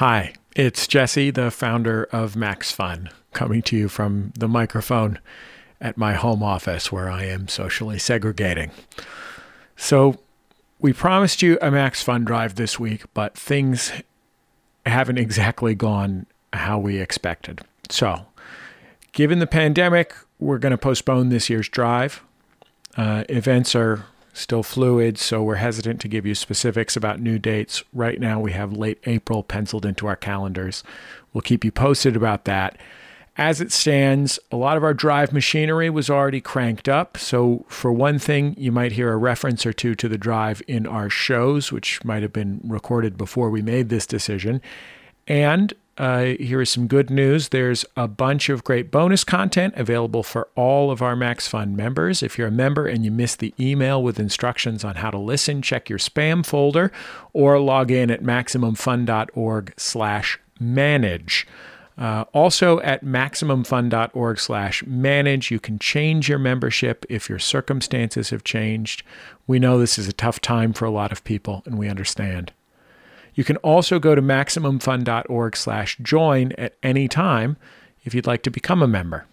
Hi, it's Jesse, the founder of Max Fun, coming to you from the microphone at my home office where I am socially segregating. So, we promised you a Max Fun drive this week, but things haven't exactly gone how we expected. So, given the pandemic, we're going to postpone this year's drive. Uh, events are still fluid, so we're hesitant to give you specifics about new dates. Right now, we have late April penciled into our calendars. We'll keep you posted about that. As it stands, a lot of our drive machinery was already cranked up. So, for one thing, you might hear a reference or two to the drive in our shows, which might have been recorded before we made this decision. And uh, here is some good news. There's a bunch of great bonus content available for all of our Max Fun members. If you're a member and you missed the email with instructions on how to listen, check your spam folder or log in at maximumfun.org slash manage Uh, also at maximumfun.org slash manage you can change your membership if your circumstances have changed. We know this is a tough time for a lot of people, and we understand. You can also go to maximumfun.org slash join at any time if you'd like to become a member.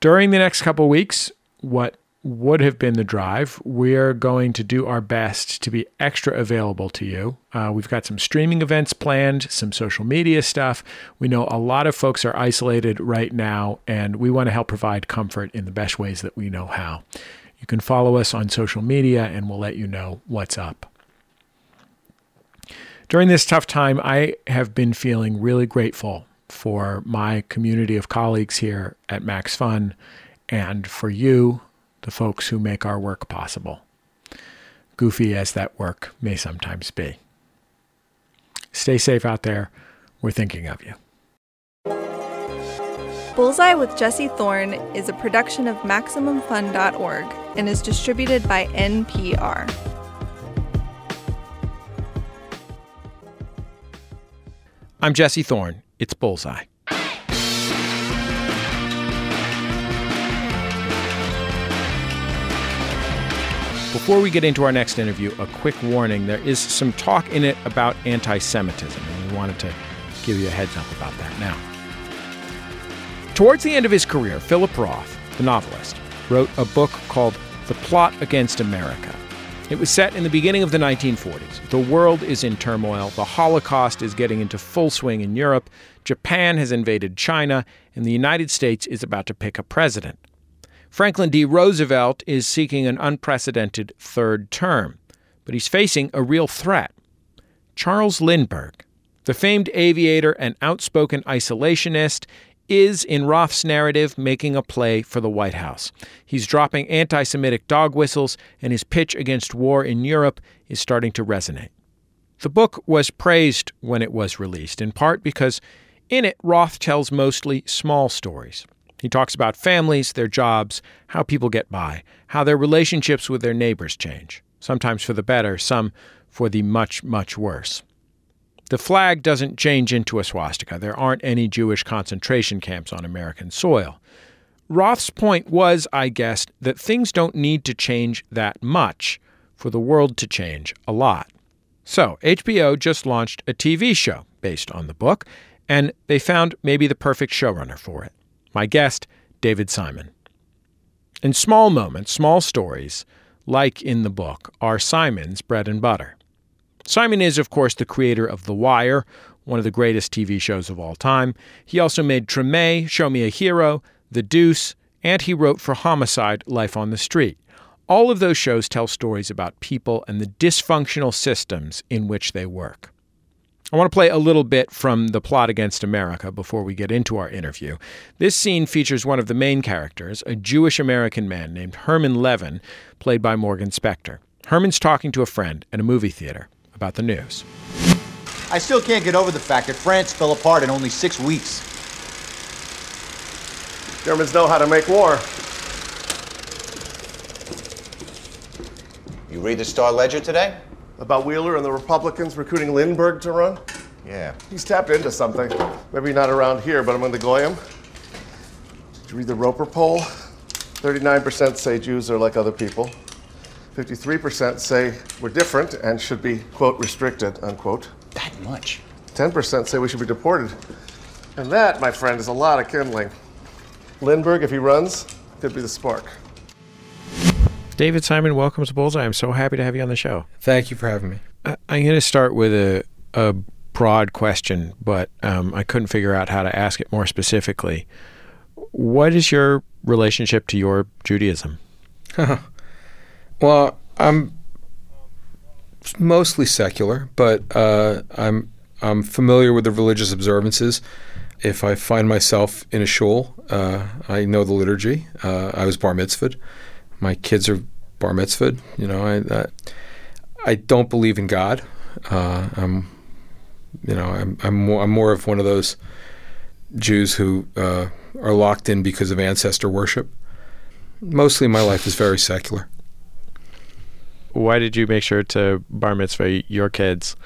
During the next couple weeks, what would have been the drive, we're going to do our best to be extra available to you. Uh, we've got some streaming events planned, some social media stuff. We know a lot of folks are isolated right now, and we want to help provide comfort in the best ways that we know how. You can follow us on social media, and we'll let you know what's up. During this tough time, I have been feeling really grateful for my community of colleagues here at Max Fun and for you, the folks who make our work possible. Goofy as that work may sometimes be. Stay safe out there. We're thinking of you. Bullseye with Jesse Thorn is a production of MaximumFun.org and is distributed by NPR. I'm Jesse Thorn. It's Bullseye. Before we get into our next interview, a quick warning. There is some talk in it about anti Semitism, and we wanted to give you a heads up about that now. Towards the end of his career, Philip Roth, the novelist, wrote a book called The Plot Against America. It was set in the beginning of the 1940s. The world is in turmoil. The Holocaust is getting into full swing in Europe. Japan has invaded China, and the United States is about to pick a president. Franklin D. Roosevelt is seeking an unprecedented third term, but he's facing a real threat. Charles Lindbergh, the famed aviator and outspoken isolationist, is, in Roth's narrative, making a play for the White House. He's dropping anti Semitic dog whistles, and his pitch against war in Europe is starting to resonate. The book was praised when it was released, in part because in it, Roth tells mostly small stories. He talks about families, their jobs, how people get by, how their relationships with their neighbors change, sometimes for the better, some for the much, much worse. The flag doesn't change into a swastika. There aren't any Jewish concentration camps on American soil. Roth's point was, I guess, that things don't need to change that much for the world to change a lot. So, HBO just launched a TV show based on the book, and they found maybe the perfect showrunner for it. My guest, David Simon. In small moments, small stories, like in the book, are Simon's bread and butter. Simon is, of course, the creator of The Wire, one of the greatest TV shows of all time. He also made Treme, Show Me a Hero, The Deuce, and he wrote for Homicide, Life on the Street. All of those shows tell stories about people and the dysfunctional systems in which they work. I want to play a little bit from The Plot Against America before we get into our interview. This scene features one of the main characters, a Jewish American man named Herman Levin, played by Morgan Spector. Herman's talking to a friend in a movie theater about the news. I still can't get over the fact that France fell apart in only six weeks. Germans know how to make war. You read the Star Ledger today? About Wheeler and the Republicans recruiting Lindbergh to run? Yeah. He's tapped into something. Maybe not around here, but I'm in the Goyim. Did you read the Roper poll? 39% say Jews are like other people. 53% say we're different and should be, quote, restricted, unquote. That much? 10% say we should be deported. And that, my friend, is a lot of kindling. Lindbergh, if he runs, could be the spark. David Simon, welcome to Bullseye. I'm so happy to have you on the show. Thank you for having me. I- I'm going to start with a, a broad question, but um, I couldn't figure out how to ask it more specifically. What is your relationship to your Judaism? Well, I'm mostly secular, but uh, I'm I'm familiar with the religious observances. If I find myself in a shul, uh, I know the liturgy. Uh, I was bar mitzvahed. My kids are bar mitzvahed. You know, I I, I don't believe in God. Uh, I'm, you know, I'm I'm more, I'm more of one of those Jews who uh, are locked in because of ancestor worship. Mostly, my life is very secular. Why did you make sure to bar mitzvah your kids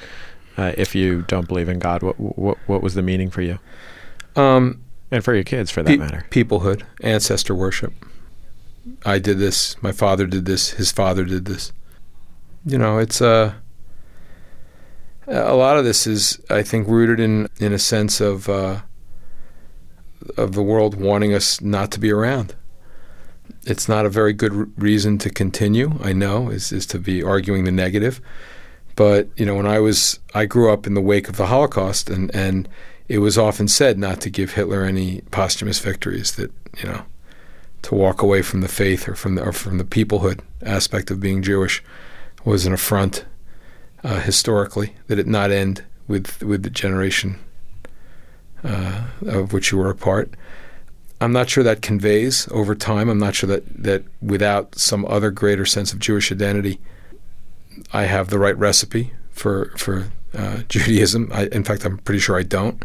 uh, if you don't believe in God? What, what, what was the meaning for you? Um, And for your kids, for that Pe- matter. Peoplehood, ancestor worship. I did this. My father did this. His father did this. You know, it's uh, a lot of this is, I think, rooted in in a sense of uh, of the world wanting us not to be around. It's not a very good r- reason to continue. I know is is to be arguing the negative, but you know, when I was, I grew up in the wake of the Holocaust, and and it was often said not to give Hitler any posthumous victories. That you know, to walk away from the faith or from the or from the peoplehood aspect of being Jewish was an affront uh, historically. That it not end with with the generation uh, of which you were a part. I'm not sure that conveys over time. I'm not sure that that without some other greater sense of Jewish identity, I have the right recipe for for uh, Judaism. I, in fact, I'm pretty sure I don't.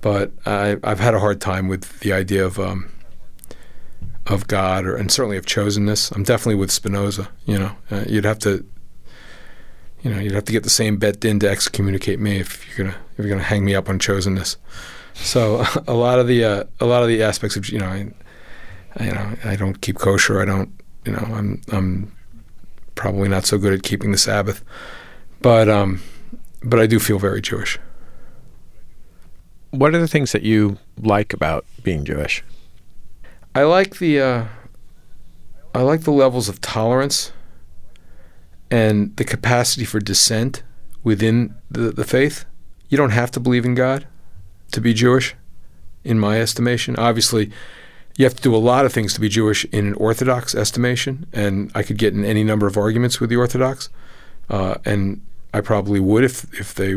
But I, I've had a hard time with the idea of um, of God, or and certainly of chosenness. I'm definitely with Spinoza. You know, uh, you'd have to, you know, you'd have to get the same bet din to excommunicate me if you're gonna if you're gonna hang me up on chosenness. So a lot of the uh, a lot of the aspects of you know, I, you know, I don't keep kosher. I don't, you know, I'm I'm probably not so good at keeping the Sabbath, but um, but I do feel very Jewish. What are the things that you like about being Jewish? I like the uh, I like the levels of tolerance and the capacity for dissent within the, the faith. You don't have to believe in God to be Jewish, in my estimation. Obviously, you have to do a lot of things to be Jewish in an Orthodox estimation, and I could get in any number of arguments with the Orthodox, uh, and I probably would if if they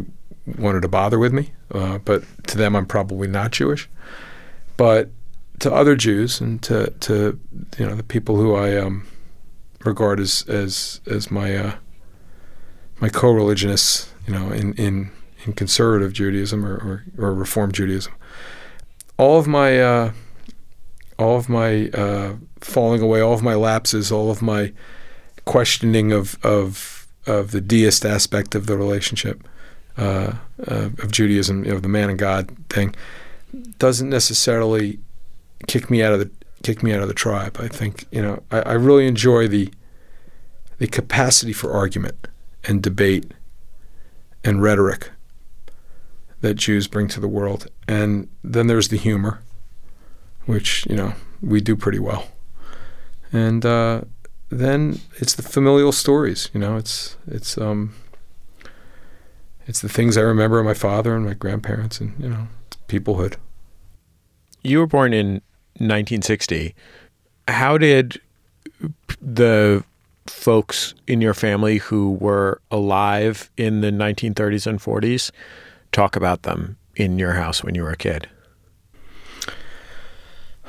wanted to bother with me. Uh, but to them, I'm probably not Jewish. But to other Jews and to, to you know the people who I um, regard as as as my uh, my co-religionists, you know, in in, in conservative Judaism or, or, or Reform Judaism, all of my uh, all of my uh, falling away, all of my lapses, all of my questioning of of of the deist aspect of the relationship uh, uh, of Judaism, know, the man and God thing, doesn't necessarily kick me out of the kick me out of the tribe. I think you know I, I really enjoy the the capacity for argument and debate and rhetoric that Jews bring to the world, and then there's the humor, which you know we do pretty well, and uh, then it's the familial stories. You know, it's it's um it's the things I remember of my father and my grandparents, and you know, peoplehood. You were born in 1960. How did the folks in your family who were alive in the 1930s and 40s talk about them in your house when you were a kid?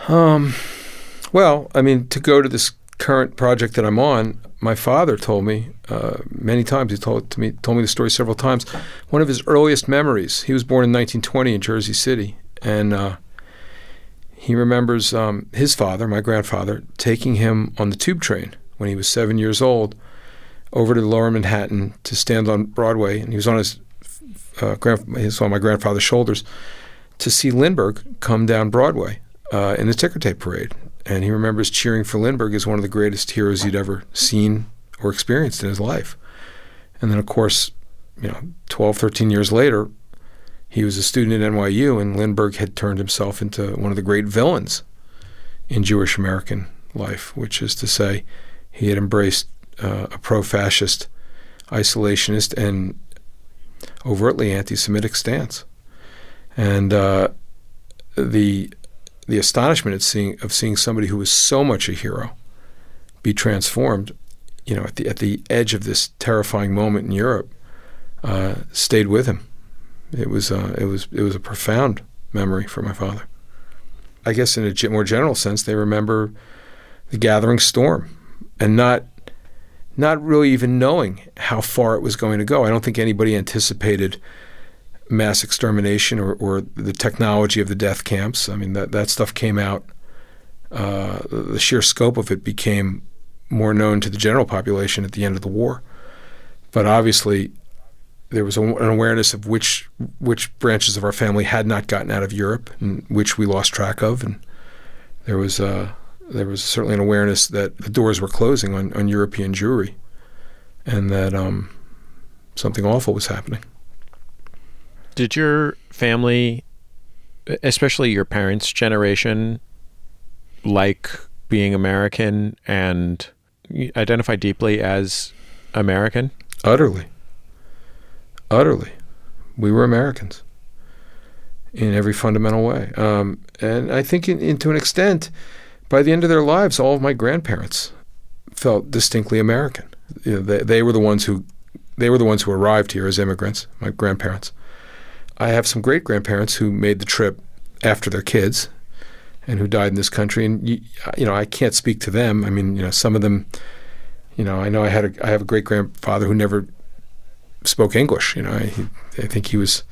Um, well, I mean, to go to this current project that I'm on, my father told me uh, many times. He told to me told me the story several times. One of his earliest memories. He was born in 1920 in Jersey City, and uh, he remembers um, his father, my grandfather, taking him on the tube train when he was seven years old over to Lower Manhattan to stand on Broadway, and he was on his uh, grand, on my grandfather's shoulders to see Lindbergh come down Broadway uh, in the ticker tape parade. And he remembers cheering for Lindbergh as one of the greatest heroes he'd ever seen or experienced in his life. And then, of course, you know, 12, 13 years later, he was a student at NYU, and Lindbergh had turned himself into one of the great villains in Jewish American life, which is to say, he had embraced uh, a pro fascist, isolationist, and overtly anti Semitic stance. And uh, the the astonishment of seeing of seeing somebody who was so much a hero be transformed, you know, at the at the edge of this terrifying moment in Europe, uh, stayed with him. It was uh, it was it was a profound memory for my father. I guess in a more general sense, they remember the gathering storm and not not really even knowing how far it was going to go. I don't think anybody anticipated mass extermination or, or the technology of the death camps. I mean, that, that stuff came out, uh, the sheer scope of it became more known to the general population at the end of the war. But obviously, there was a, an awareness of which which branches of our family had not gotten out of Europe and which we lost track of, and there was uh, there was certainly an awareness that the doors were closing on, on European Jewry, and that um, something awful was happening. Did your family, especially your parents' generation, like being American and identify deeply as American? Utterly. Utterly. We were Americans in every fundamental way. Um, and I think, in, in, to an extent, by the end of their lives, all of my grandparents felt distinctly American. You know, they, they were the ones who they were the ones who arrived here as immigrants. My grandparents, I have some great grandparents who made the trip after their kids and who died in this country. And you, you, know, I can't speak to them. I mean, you know, some of them, you know, I know I had a, I have a great grandfather who never spoke English. You know, I, I think he was,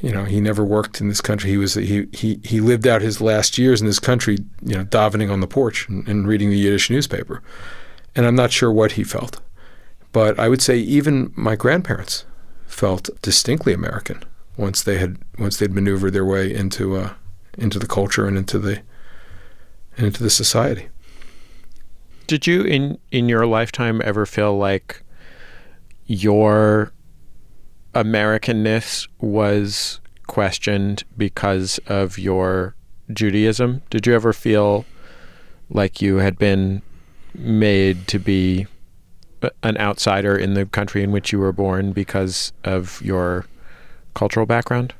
you know, he never worked in this country. He was he he he lived out his last years in this country, you know, davening on the porch and, and reading the Yiddish newspaper. And I'm not sure what he felt, but I would say even my grandparents felt distinctly American once they had once they'd maneuvered their way into uh, into the culture and into the and into the society. Did you in in your lifetime ever feel like your Americanness was questioned because of your Judaism? Did you ever feel like you had been made to be an outsider in the country in which you were born because of your cultural background?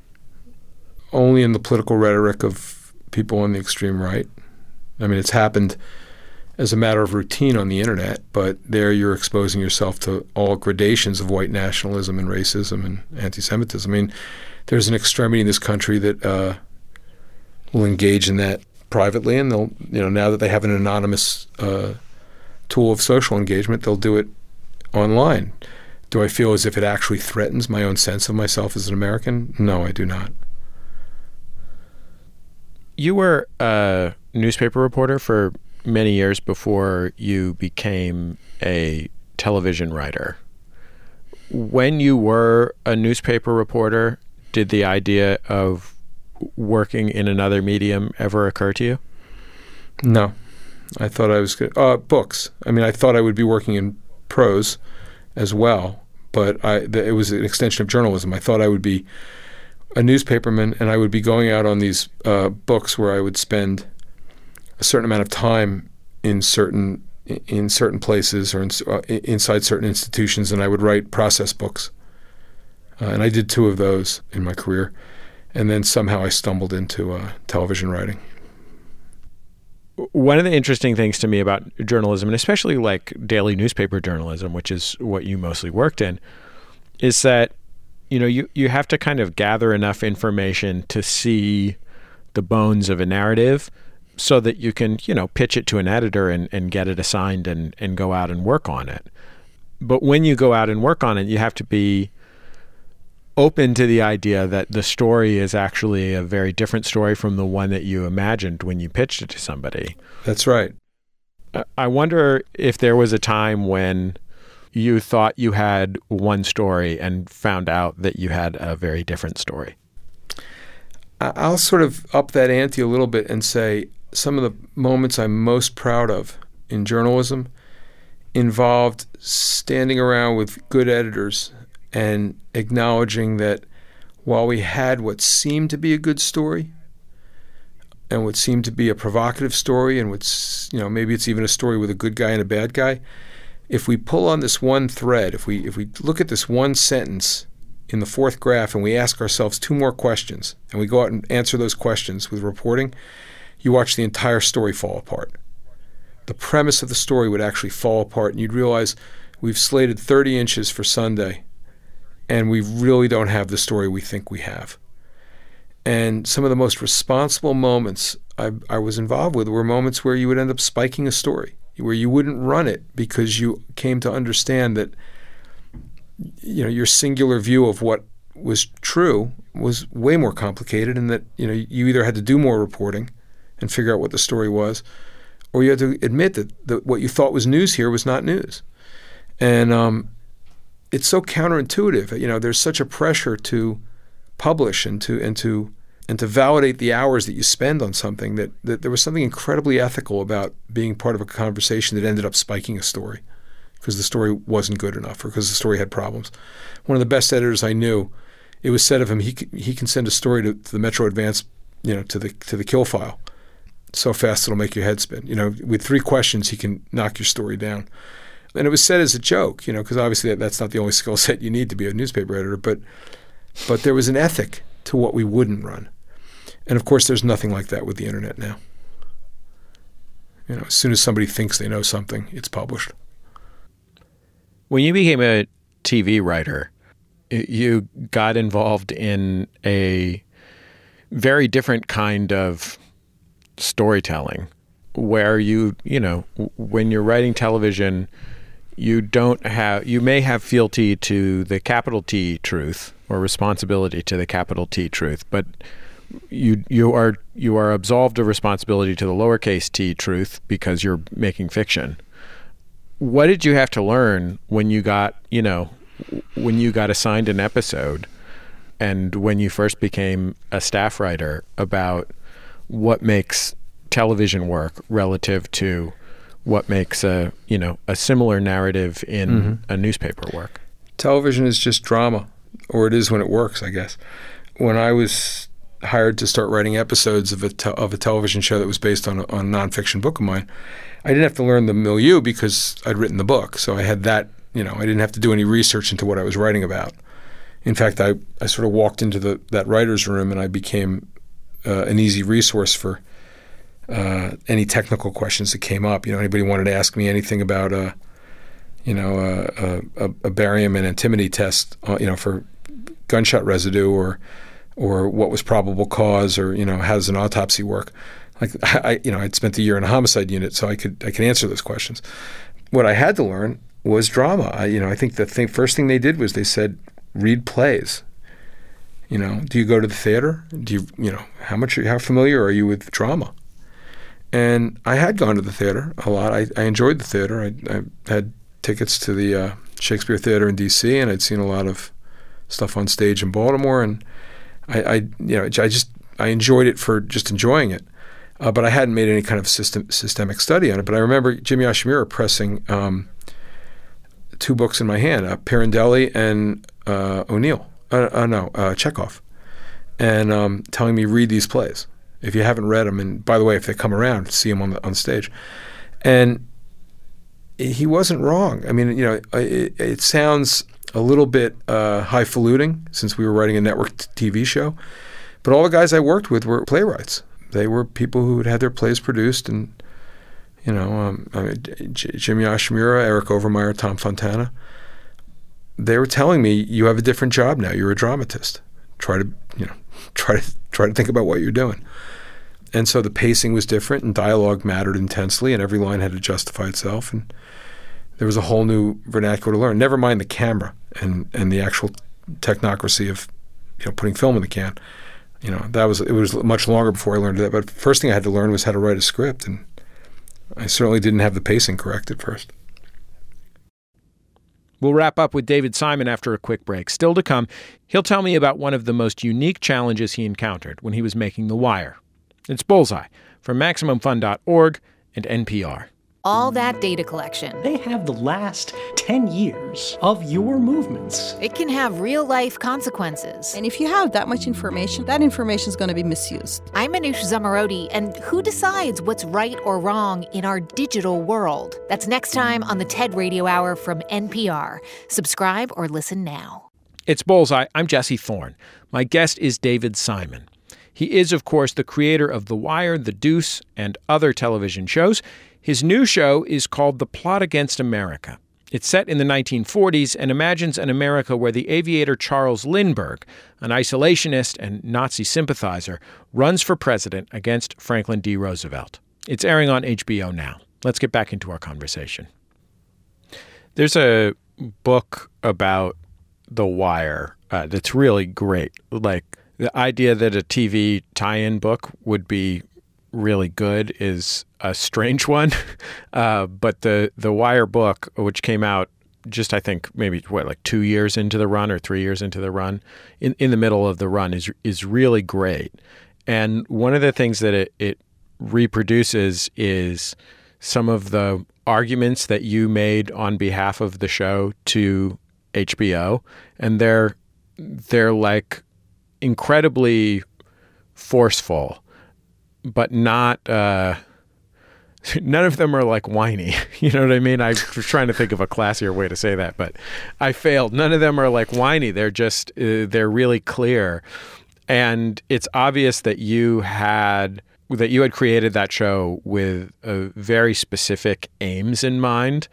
Only in the political rhetoric of people on the extreme right. I mean, it's happened as a matter of routine on the internet, but there you're exposing yourself to all gradations of white nationalism and racism and anti-Semitism. I mean, there's an extremity in this country that uh, will engage in that privately, and they'll, you know, now that they have an anonymous uh, tool of social engagement, they'll do it online. Do I feel as if it actually threatens my own sense of myself as an American? No, I do not. You were a newspaper reporter for many years before you became a television writer. When you were a newspaper reporter, did the idea of working in another medium ever occur to you? No. I thought I was good. Uh, books. I mean, I thought I would be working in prose as well, but I, the, it was an extension of journalism. I thought I would be a newspaperman and I would be going out on these uh, books where I would spend a certain amount of time in certain in certain places or in, uh, inside certain institutions, and I would write process books. Uh, and I did two of those in my career, and then somehow I stumbled into uh, television writing one of the interesting things to me about journalism, and especially like daily newspaper journalism, which is what you mostly worked in, is that you know you you have to kind of gather enough information to see the bones of a narrative so that you can you know pitch it to an editor and, and get it assigned and and go out and work on it but when you go out and work on it you have to be open to the idea that the story is actually a very different story from the one that you imagined when you pitched it to somebody. That's right. I wonder if there was a time when you thought you had one story and found out that you had a very different story. I'll sort of up that ante a little bit and say some of the moments I'm most proud of in journalism involved standing around with good editors and acknowledging that while we had what seemed to be a good story and what seemed to be a provocative story and what's you know maybe it's even a story with a good guy and a bad guy if we pull on this one thread if we if we look at this one sentence in the fourth graph and we ask ourselves two more questions and we go out and answer those questions with reporting you watch the entire story fall apart. The premise of the story would actually fall apart and you'd realize we've slated 30 inches for sunday and we really don't have the story we think we have. And some of the most responsible moments I, I, was involved with were moments where you would end up spiking a story, where you wouldn't run it because you came to understand that you know your singular view of what was true was way more complicated, and that you know you either had to do more reporting and figure out what the story was, or you had to admit that, that what you thought was news here was not news, and um, it's so counterintuitive. You know, there's such a pressure to publish and to and to and to validate the hours that you spend on something that, that there was something incredibly ethical about being part of a conversation that ended up spiking a story because the story wasn't good enough or because the story had problems. One of the best editors I knew, it was said of him he he can send a story to, to the Metro Advance, you know, to the to the kill file so fast it'll make your head spin. You know, with three questions he can knock your story down. And it was said as a joke, you know, because obviously that, that's not the only skill set you need to be a newspaper editor, but but there was an ethic to what we wouldn't run. And of course, there's nothing like that with the internet now. You know, as soon as somebody thinks they know something, it's published. When you became a TV writer, you got involved in a very different kind of storytelling where you, you know, when you're writing television, you don't have you may have fealty to the capital T truth or responsibility to the capital T truth, but you you are you are absolved of responsibility to the lowercase t truth because you're making fiction. What did you have to learn when you got you know when you got assigned an episode and when you first became a staff writer about what makes television work relative to what makes a you know a similar narrative in mm-hmm. a newspaper work? Television is just drama, or it is when it works, I guess. When I was hired to start writing episodes of a te- of a television show that was based on a, on a nonfiction book of mine, I didn't have to learn the milieu because I'd written the book, so I had that. You know, I didn't have to do any research into what I was writing about. In fact, I, I sort of walked into the that writer's room and I became uh, an easy resource for uh, any technical questions that came up. You know, anybody wanted to ask me anything about uh, you know, a, a, a barium and antimony test, uh, you know, for gunshot residue or or what was probable cause or you know how does an autopsy work? Like I you know I'd spent a year in a homicide unit so I could I could answer those questions. What I had to learn was drama. I, you know I think the thing, first thing they did was they said read plays you know do you go to the theater do you you know how much how familiar are you with drama and I had gone to the theater a lot I, I enjoyed the theater I, I had tickets to the uh, Shakespeare Theater in D.C. and I'd seen a lot of stuff on stage in Baltimore and I, I you know I just I enjoyed it for just enjoying it, uh, but I hadn't made any kind of system, systemic study on it. But I remember Jimmy Yoshimura pressing um, two books in my hand, uh, Pirandello and uh, O'Neill. Uh, uh, no, uh, Chekhov, and um, telling me read these plays if you haven't read them. And by the way, if they come around, see them on the on stage. And he wasn't wrong. I mean, you know, it, it sounds a little bit uh, highfalutin since we were writing a network TV show. But all the guys I worked with were playwrights. They were people who had had their plays produced, and you know, um, I mean, J- Jimmy Yoshimura, Eric Overmyer, Tom Fontana. They were telling me, "You have a different job now. You're a dramatist. Try to, you know, try to try to think about what you're doing." And so the pacing was different, and dialogue mattered intensely, and every line had to justify itself. And there was a whole new vernacular to learn. Never mind the camera and and the actual technocracy of you know putting film in the can. You know that was it was much longer before I learned that. But first thing I had to learn was how to write a script, and I certainly didn't have the pacing correct at first. We'll wrap up with David Simon after a quick break. Still to come, he'll tell me about one of the most unique challenges he encountered when he was making The Wire. It's Bullseye from MaximumFun.org and NPR. All that data collection. They have the last 10 years of your movements. It can have real life consequences. And if you have that much information, that information is going to be misused. I'm Manoush Zomorodi, and who decides what's right or wrong in our digital world? That's next time on the TED Radio Hour from NPR. Subscribe or listen now. It's Bullseye. I'm Jesse Thorn. My guest is David Simon. He is, of course, the creator of The Wire, The Deuce, and other television shows. His new show is called The Plot Against America. It's set in the 1940s and imagines an America where the aviator Charles Lindbergh, an isolationist and Nazi sympathizer, runs for president against Franklin D. Roosevelt. It's airing on HBO now. Let's get back into our conversation. There's a book about The Wire uh, that's really great. Like, the idea that a TV tie-in book would be really good is a strange one, uh, but the the Wire book, which came out just I think maybe what like two years into the run or three years into the run, in in the middle of the run is is really great. And one of the things that it, it reproduces is some of the arguments that you made on behalf of the show to HBO, and they're they're like incredibly forceful, but not. Uh, none of them are like whiny. You know what I mean? I was trying to think of a classier way to say that, but I failed. None of them are like whiny. They're just uh, they're really clear, and it's obvious that you had that you had created that show with a very specific aims in mind.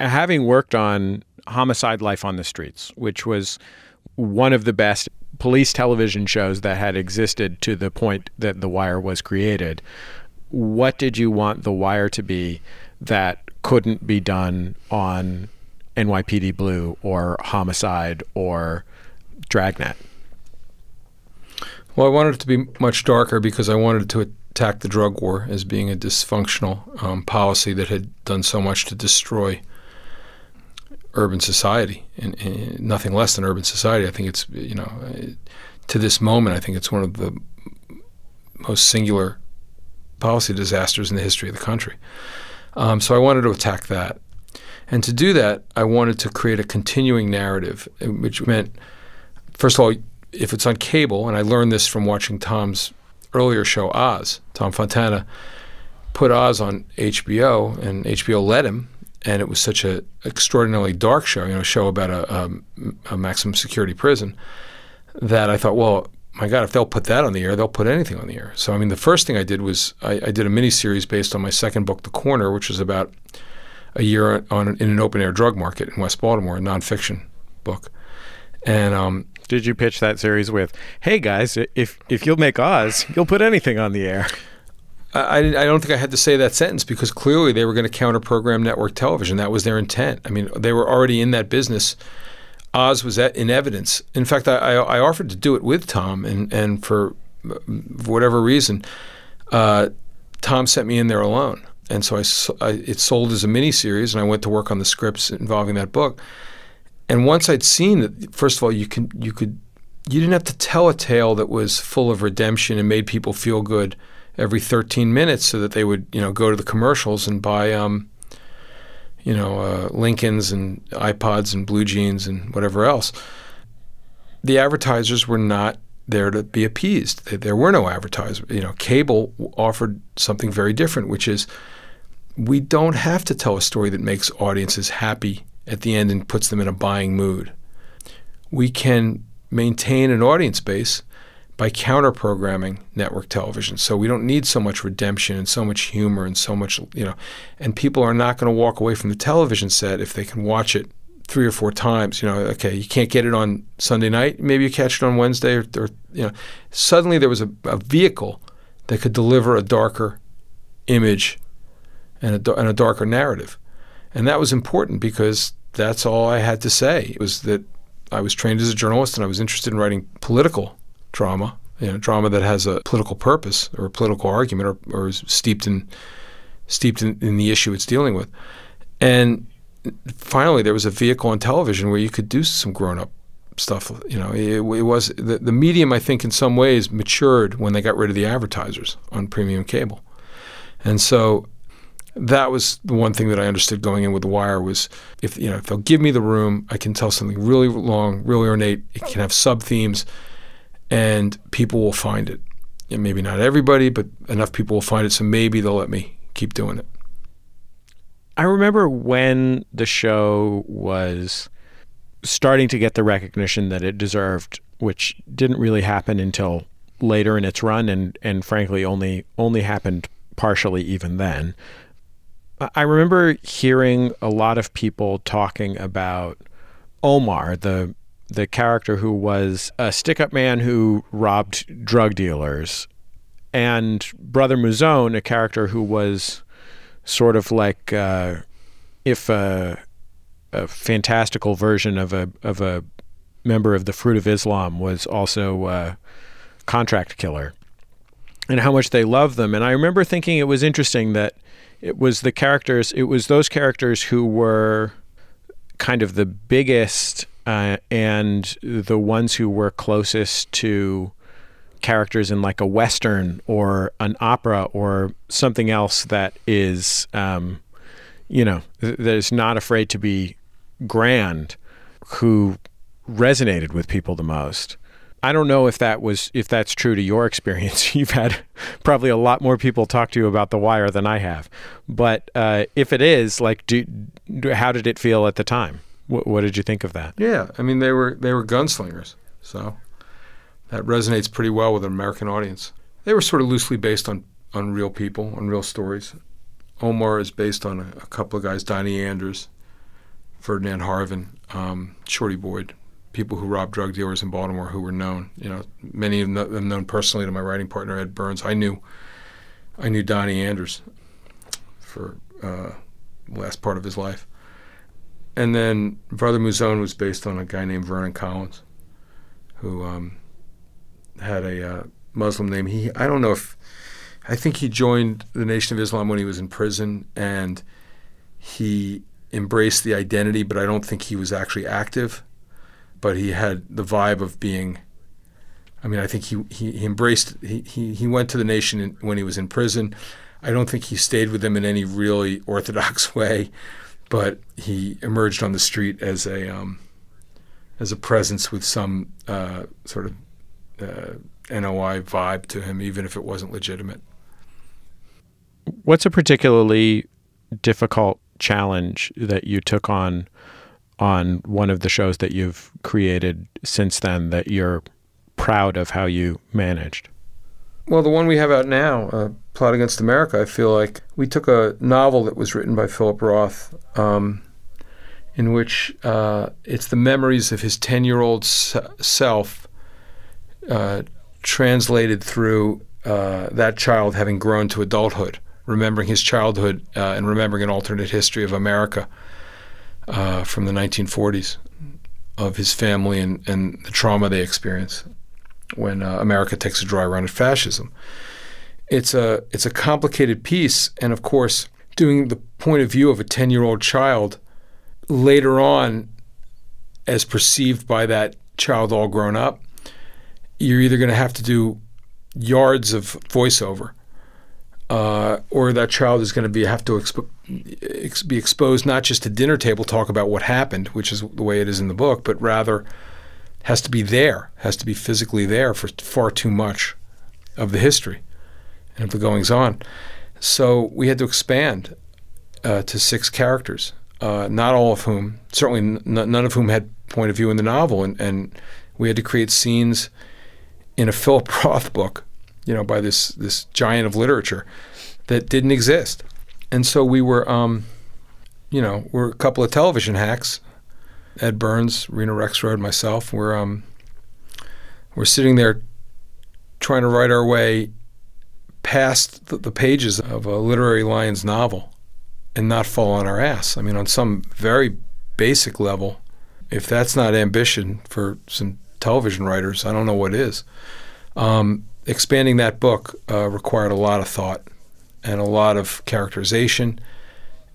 Having worked on Homicide: Life on the Streets, which was one of the best police television shows that had existed to the point that The Wire was created. What did you want The Wire to be that couldn't be done on NYPD Blue or Homicide or Dragnet? Well, I wanted it to be much darker because I wanted to attack the drug war as being a dysfunctional um, policy that had done so much to destroy urban society and, and, nothing less than urban society. I think it's you know to this moment, I think it's one of the most singular policy disasters in the history of the country. Um, so I wanted to attack that, and to do that, I wanted to create a continuing narrative, which meant, first of all, if it's on cable, and I learned this from watching Tom's earlier show, Oz. Tom Fontana put Oz on HBO, and HBO let him and it was such an extraordinarily dark show, you know, a show about a, a, a, maximum security prison, that I thought, well, my God, if they'll put that on the air, they'll put anything on the air. So, I mean, the first thing I did was I, I did a mini series based on my second book, The Corner, which was about a year on in an open air drug market in West Baltimore, a nonfiction book. And um, did you pitch that series with, "Hey guys, if if you'll make Oz, you'll put anything on the air"? I, I don't think I had to say that sentence because clearly they were going to counter program network television. That was their intent. I mean, they were already in that business. Oz was in evidence. In fact, I, I, offered to do it with Tom, and, and for whatever reason, uh, Tom sent me in there alone. And so I, I, it sold as a miniseries, and I went to work on the scripts involving that book. And once I'd seen that, first of all, you can you could you didn't have to tell a tale that was full of redemption and made people feel good every 13 minutes so that they would you know go to the commercials and buy um, you know uh, Lincolns and iPods and blue jeans and whatever else. The advertisers were not there to be appeased. There were no advertisers. You know, cable offered something very different, which is we don't have to tell a story that makes audiences happy at the end and puts them in a buying mood. We can maintain an audience base by counter programming network television. So we don't need so much redemption and so much humor and so much, you know, and people are not going to walk away from the television set if they can watch it three or four times. You know, okay, you can't get it on Sunday night, maybe you catch it on Wednesday, or, or you know, suddenly there was a, a, vehicle that could deliver a darker image and a, and a darker narrative. And that was important because that's all I had to say it was that I was trained as a journalist and I was interested in writing political drama, you know, drama that has a political purpose or a political argument or, or is steeped in steeped in, in the issue it's dealing with. And finally, there was a vehicle on television where you could do some grown up stuff. You know, it, it, was the, the medium. I think in some ways matured when they got rid of the advertisers on premium cable, and so that was the one thing that I understood going in with The Wire was if you know if they'll give me the room, I can tell something really long, really ornate. It can have sub themes, and people will find it. And maybe not everybody, but enough people will find it, so maybe they'll let me keep doing it. I remember when the show was starting to get the recognition that it deserved, which didn't really happen until later in its run, and and frankly only only happened partially even then. I remember hearing a lot of people talking about Omar, the the character who was a stick-up man who robbed drug dealers, and Brother Mouzone, a character who was sort of like uh, if a, a, fantastical version of a of a member of the Fruit of Islam was also a contract killer, and how much they love them. And I remember thinking it was interesting that it was the characters, it was those characters who were kind of the biggest uh, and the ones who were closest to characters in like a western or an opera or something else that is, um, you know, that is not afraid to be grand, who resonated with people the most. I don't know if that was if that's true to your experience. You've had probably a lot more people talk to you about the wire than I have, but uh, if it is, like, do, do, how did it feel at the time? What, what did you think of that? Yeah, I mean they were they were gunslingers, so that resonates pretty well with an American audience. They were sort of loosely based on on real people, on real stories. Omar is based on a, a couple of guys, Donnie Andrews, Ferdinand Harvin, um, Shorty Boyd, people who robbed drug dealers in Baltimore who were known. You know, many of them known personally to my writing partner Ed Burns. I knew, I knew Donnie Andrews for uh, the last part of his life, and then Brother Mouzone was based on a guy named Vernon Collins, who um, had a uh, Muslim name. He I don't know if I think he joined the Nation of Islam when he was in prison, and he embraced the identity, but I don't think he was actually active but he had the vibe of being. I mean, I think he he, he embraced. He, he he went to the nation in, when he was in prison. I don't think he stayed with them in any really orthodox way, but he emerged on the street as a um, as a presence with some uh, sort of uh, NOI vibe to him, even if it wasn't legitimate. What's a particularly difficult challenge that you took on on one of the shows that you've created since then that you're proud of how you managed? Well, the one we have out now, uh, Plot Against America, I feel like we took a novel that was written by Philip Roth, um, in which uh, it's the memories of his 10 year old self uh, translated through uh, that child having grown to adulthood, remembering his childhood uh, and remembering an alternate history of America uh, from the 1940s of his family and, and the trauma they experience when uh, America takes a dry run at fascism. It's a it's a complicated piece, and of course, doing the point of view of a 10 year old child later on, as perceived by that child all grown up, you're either going to have to do yards of voiceover uh, or that child is going to be have to ex- be exposed not just to dinner table talk about what happened, which is the way it is in the book, but rather has to be there, has to be physically there for far too much of the history and of the goings on. So we had to expand uh, to six characters, uh, not all of whom, certainly n- none of whom had point of view in the novel, and, and we had to create scenes in a Philip Roth book you know, by this this giant of literature that didn't exist. And so we were, um, you know, we're a couple of television hacks. Ed Burns, Rena Rexroad, myself. We're um, we're sitting there trying to write our way past the, pages of a literary lions novel and not fall on our ass. I mean, on some very basic level, if that's not ambition for some television writers, I don't know what is. Um, expanding that book uh, required a lot of thought and a lot of characterization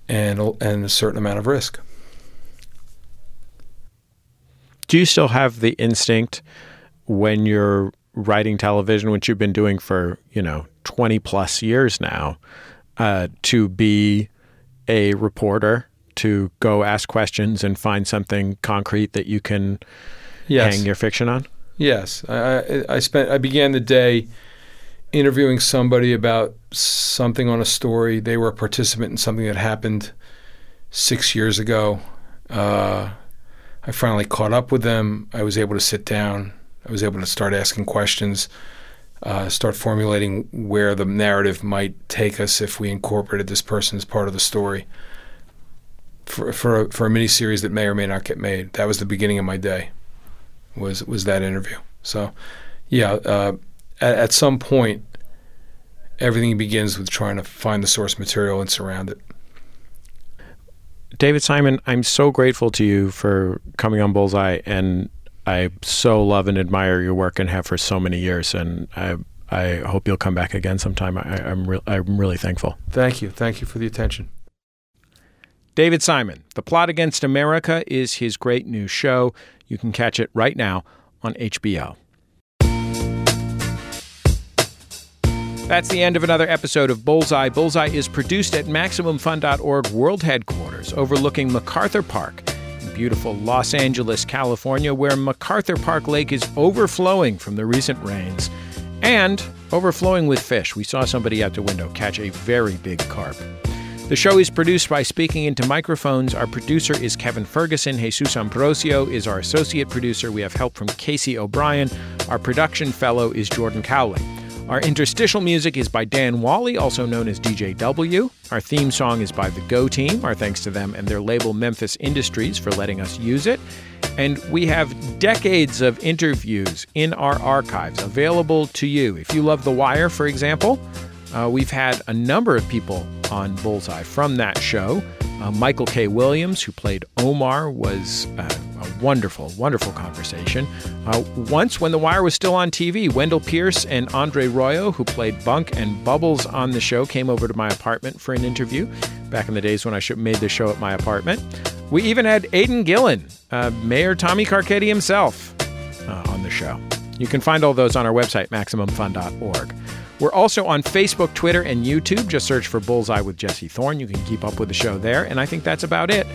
and a, and a certain amount of risk. Do you still have the instinct when you're writing television, which you've been doing for you know 20 plus years now, uh, to be a reporter to go ask questions and find something concrete that you can Yes. hang your fiction on? Yes, I, I, I spent. I began the day interviewing somebody about something on a story. They were a participant in something that happened six years ago. Uh, I finally caught up with them. I was able to sit down. I was able to start asking questions, uh, start formulating where the narrative might take us if we incorporated this person as part of the story for for a, for a mini series that may or may not get made. That was the beginning of my day was was that interview. So, yeah, uh, at, at some point, everything begins with trying to find the source material and surround it. David Simon, I'm so grateful to you for coming on Bullseye, and I so love and admire your work and have for so many years. And I I hope you'll come back again sometime. I, I'm re- I'm really thankful. Thank you, thank you for the attention. David Simon, The Plot Against America is his great new show. You can catch it right now on HBO. That's the end of another episode of Bullseye. Bullseye is produced at MaximumFun.org World Headquarters, overlooking MacArthur Park beautiful Los Angeles, California, where MacArthur Park Lake is overflowing from the recent rains and overflowing with fish. We saw somebody out the window catch a very big carp. The show is produced by Speaking Into Microphones. Our producer is Kevin Ferguson. Jesus Ambrosio is our associate producer. We have help from Casey O'Brien. Our production fellow is Jordan Cowling. Our interstitial music is by Dan Wally, also known as DJW. Our theme song is by the Go Team. Our thanks to them and their label Memphis Industries for letting us use it. And we have decades of interviews in our archives available to you. If you love The Wire, for example, uh, we've had a number of people on Bullseye from that show. Uh, Michael K. Williams, who played Omar, was uh, a wonderful, wonderful conversation. Uh, once, when The Wire was still on TV, Wendell Pierce and Andre Royo, who played Bunk and Bubbles on the show, came over to my apartment for an interview back in the days when I made the show at my apartment. We even had Aidan Gillen, uh, Mayor Tommy Carcetti himself, uh, on the show. You can find all those on our website, MaximumFun.org. We're also on Facebook, Twitter, and YouTube. Just search for Bullseye with Jesse Thorne. You can keep up with the show there. And I think that's about it.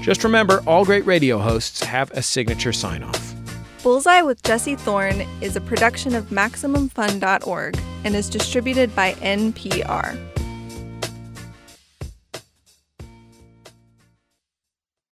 Just remember all great radio hosts have a signature sign off. Bullseye with Jesse Thorne is a production of MaximumFun.org and is distributed by NPR.